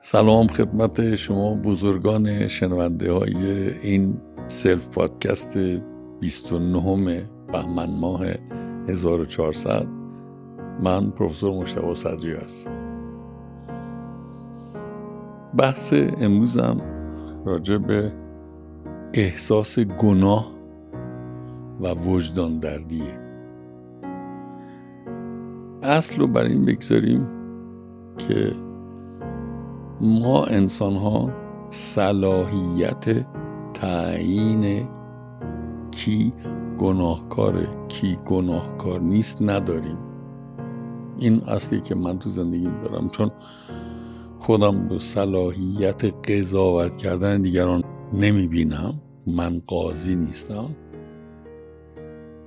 سلام خدمت شما بزرگان شنونده های این سلف پادکست 29 بهمن ماه 1400 من پروفسور مشتبه صدری هستم. بحث امروزم راجع به احساس گناه و وجدان دردیه. اصل رو بر این بگذاریم که ما انسان ها صلاحیت تعیین کی گناهکاره کی گناهکار نیست نداریم. این اصلی که من تو زندگیم دارم چون خودم به صلاحیت قضاوت کردن دیگران نمی بینم من قاضی نیستم.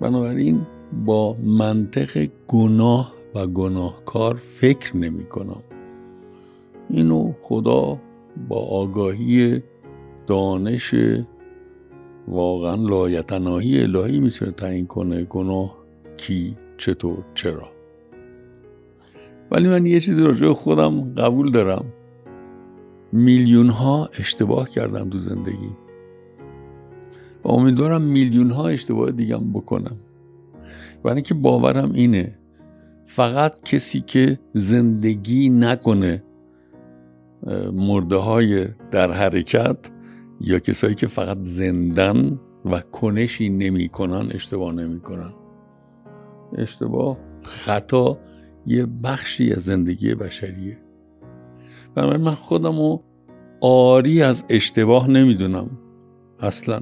بنابراین با منطق گناه و گناهکار فکر نمی کنم اینو خدا با آگاهی دانش واقعا لایتناهی الهی می‌تونه تعیین کنه گناه کی چطور چرا. ولی من یه چیزی راجع خودم قبول دارم. میلیون ها اشتباه کردم تو زندگی. و امیدوارم میلیون ها اشتباه دیگم بکنم. برای اینکه باورم اینه فقط کسی که زندگی نکنه مرده های در حرکت یا کسایی که فقط زندن و کنشی نمی‌کنن اشتباه نمی‌کنن. اشتباه خطا یه بخشی از زندگی بشریه. بنابراین من خودم رو آری از اشتباه نمی‌دونم. اصلا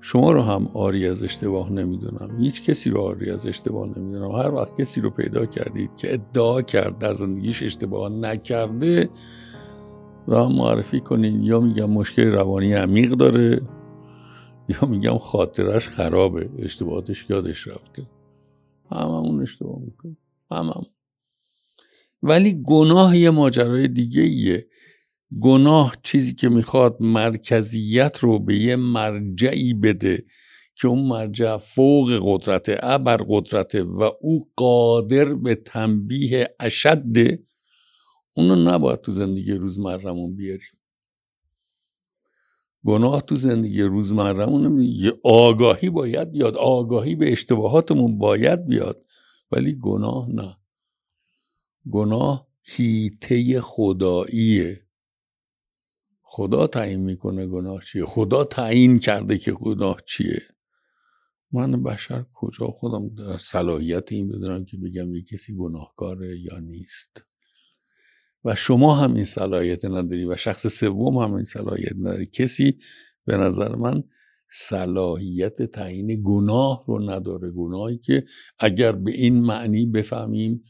شما رو هم آری از اشتباه نمی‌دونم. هیچ کسی رو آری از اشتباه نمی‌دونم. هر وقت کسی رو پیدا کردید که ادعا کرد در زندگیش اشتباه نکرده و معرفی کنید یا میگم مشکل روانی عمیق داره یا میگم خاطرش خرابه اشتباهاتش یادش رفته. هممون اشتباه می‌کنیم. هممون ولی گناه یه ماجرای دیگه ایه. گناه چیزی که می‌خواد مرکزیت رو به یه مرجعی بده که اون مرجع فوق قدرت ابر قدرته و او قادر به تنبیه اشده اونو نباید تو زندگی روزمرمون بیاریم. گناه تو زندگی روزمرمون یه آگاهی باید بیاد آگاهی به اشتباهاتمون باید بیاد. ولی گناه نه. گناه هیته خداییه. خدا تعیین می‌کنه گناه چیه. خدا تعیین کرده که گناه چیه. من بشر کجا خودم در صلاحیت این بدونم که بگم یه کسی گناهکاره یا نیست. و شما هم این صلاحیت نداری و شخص سوم هم این صلاحیت نداری. کسی به نظر من صلاحیت تعیین گناه رو نداره. گناهی که اگر به این معنی بفهمیم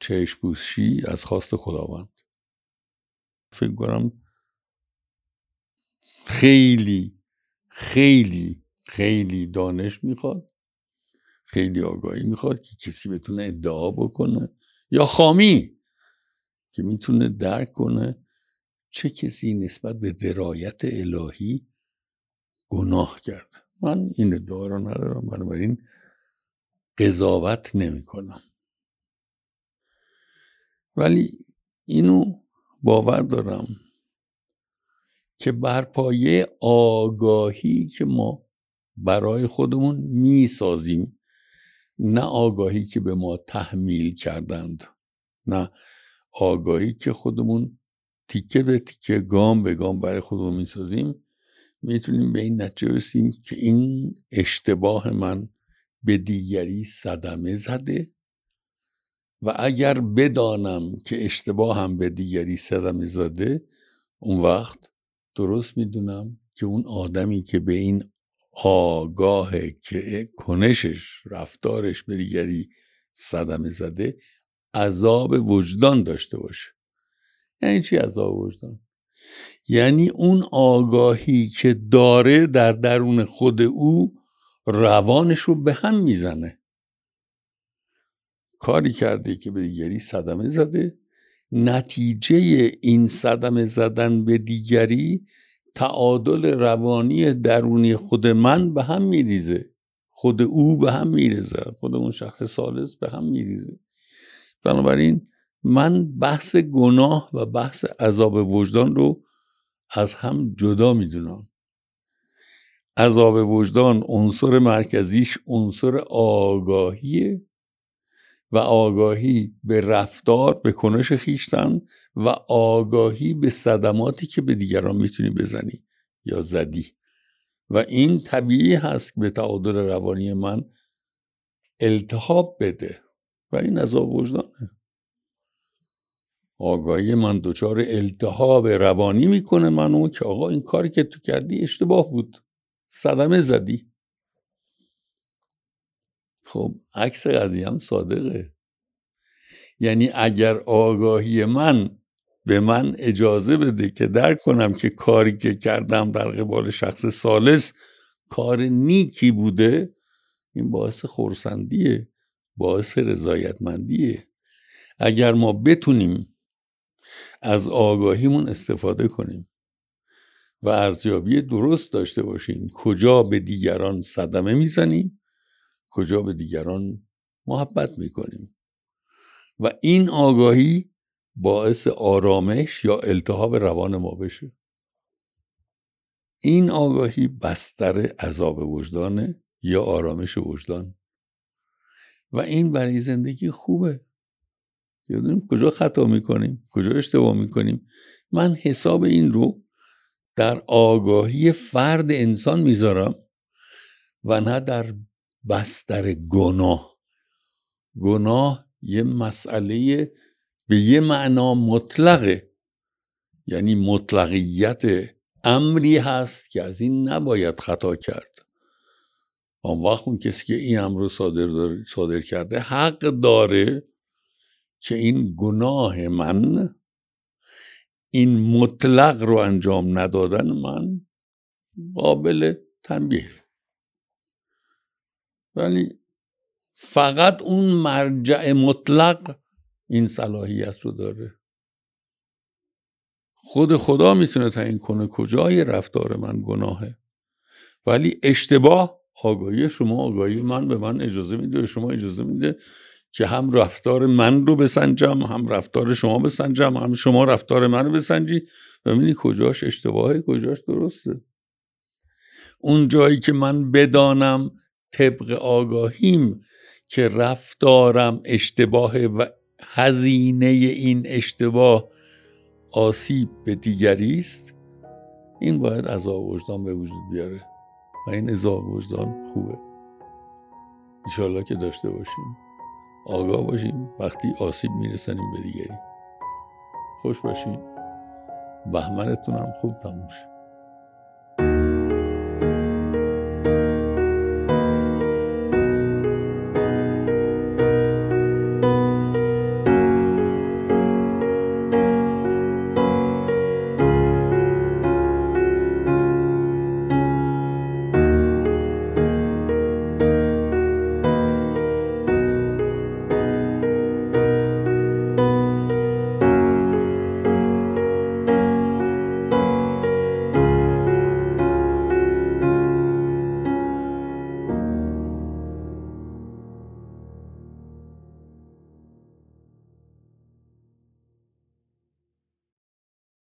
چشپوشی از خواست خداوند. فکر کنم خیلی خیلی خیلی دانش می‌خواد خیلی آگاهی می‌خواد که کسی بتونه ادعا بکنه یا خامی که می‌تونه درک کنه چه کسی نسبت به درایت الهی گناه کرد. من این ادعا رو ندارم بنابراین قضاوت نمی کنم ولی اینو باور دارم که بر پایه آگاهی که ما برای خودمون می‌سازیم نه آگاهی که به ما تحمیل کردند نه آگاهی که خودمون تیکه به تیکه گام به گام برای خودمون می‌سازیم. می‌تونیم به این نتیجه رسیم که این اشتباه من به دیگری صدمه زده و اگر بدانم که اشتباه هم به دیگری صدمه زده اون وقت درست می‌دونم که اون آدمی که به این آگاه که کنشش رفتارش به دیگری صدمه زده عذاب وجدان داشته باشه. یعنی چی عذاب وجدان؟ یعنی اون آگاهی که داره در درون خود او روانش رو به هم می‌زنه. کاری کرده که به دیگری صدمه زده. نتیجه این صدمه زدن به دیگری تعادل روانی درونی خود من به هم میریزه. خود او به هم میریزه. خود اون شخص سالس به هم میریزه. بنابراین من بحث گناه و بحث عذاب وجدان رو از هم جدا می‌دونم. عذاب وجدان عنصر مرکزیش عنصر آگاهیه و آگاهی به رفتار به کنش خیشتن و آگاهی به صدماتی که به دیگران می‌تونی بزنی یا زدی. و این طبیعی هست که به تعادل روانی من التحاب بده. و این عذاب وجدانه. آگاهی من دچار التحاب روانی می‌کنه منو که آقا این کاری که تو کردی اشتباه بود. صدمه زدی. خب عکس قضیه هم صادقه. یعنی اگر آگاهی من به من اجازه بده که درک کنم که کاری که کردم در قبال شخص سالس کار نیکی بوده این باعث خورسندیه باعث رضایتمندیه. اگر ما بتونیم از آگاهیمون استفاده کنیم و ارزیابی درست داشته باشیم. کجا به دیگران صدمه می‌زنیم کجا به دیگران محبت می‌کنیم. و این آگاهی باعث آرامش یا التهاب روان ما بشه. این آگاهی بستر عذاب وجدانه یا آرامش وجدان. و این برای زندگی خوبه. یادونیم کجا خطا می‌کنیم کجا اشتباه می‌کنیم. من حساب این رو در آگاهی فرد انسان می‌ذارم و نه در بستر گناه. گناه یه مسئله به یه معنا مطلقه. یعنی مطلقیت امری هست که از این نباید خطا کرد. آن وقت اون کسی که این امر رو صادر, صادر کرده حق داره که این گناه من این مطلق رو انجام ندادن من قابل تنبیه. ولی فقط اون مرجع مطلق این صلاحیت رو داره. خود خدا می‌تونه تعیین کنه کجای رفتار من گناهه. ولی اشتباه آگاهی شما آگاهی من به من اجازه میده شما اجازه میده که هم رفتار من رو بسنجم هم رفتار شما بسنجم هم شما رفتار من رو بسنجی. ببینی کجاش اشتباهه کجاش درسته. اون جایی که من بدانم طبق آگاهیم که رفتارم اشتباه و هزینه این اشتباه آسیب به دیگری است این باید عذاب وجدان به وجود بیاره و این عذاب وجدان خوبه. انشالله که داشته باشیم. آگاه باشیم وقتی آسیب میرسنیم به دیگری. خوش باشیم بهمنتون هم خوب تموم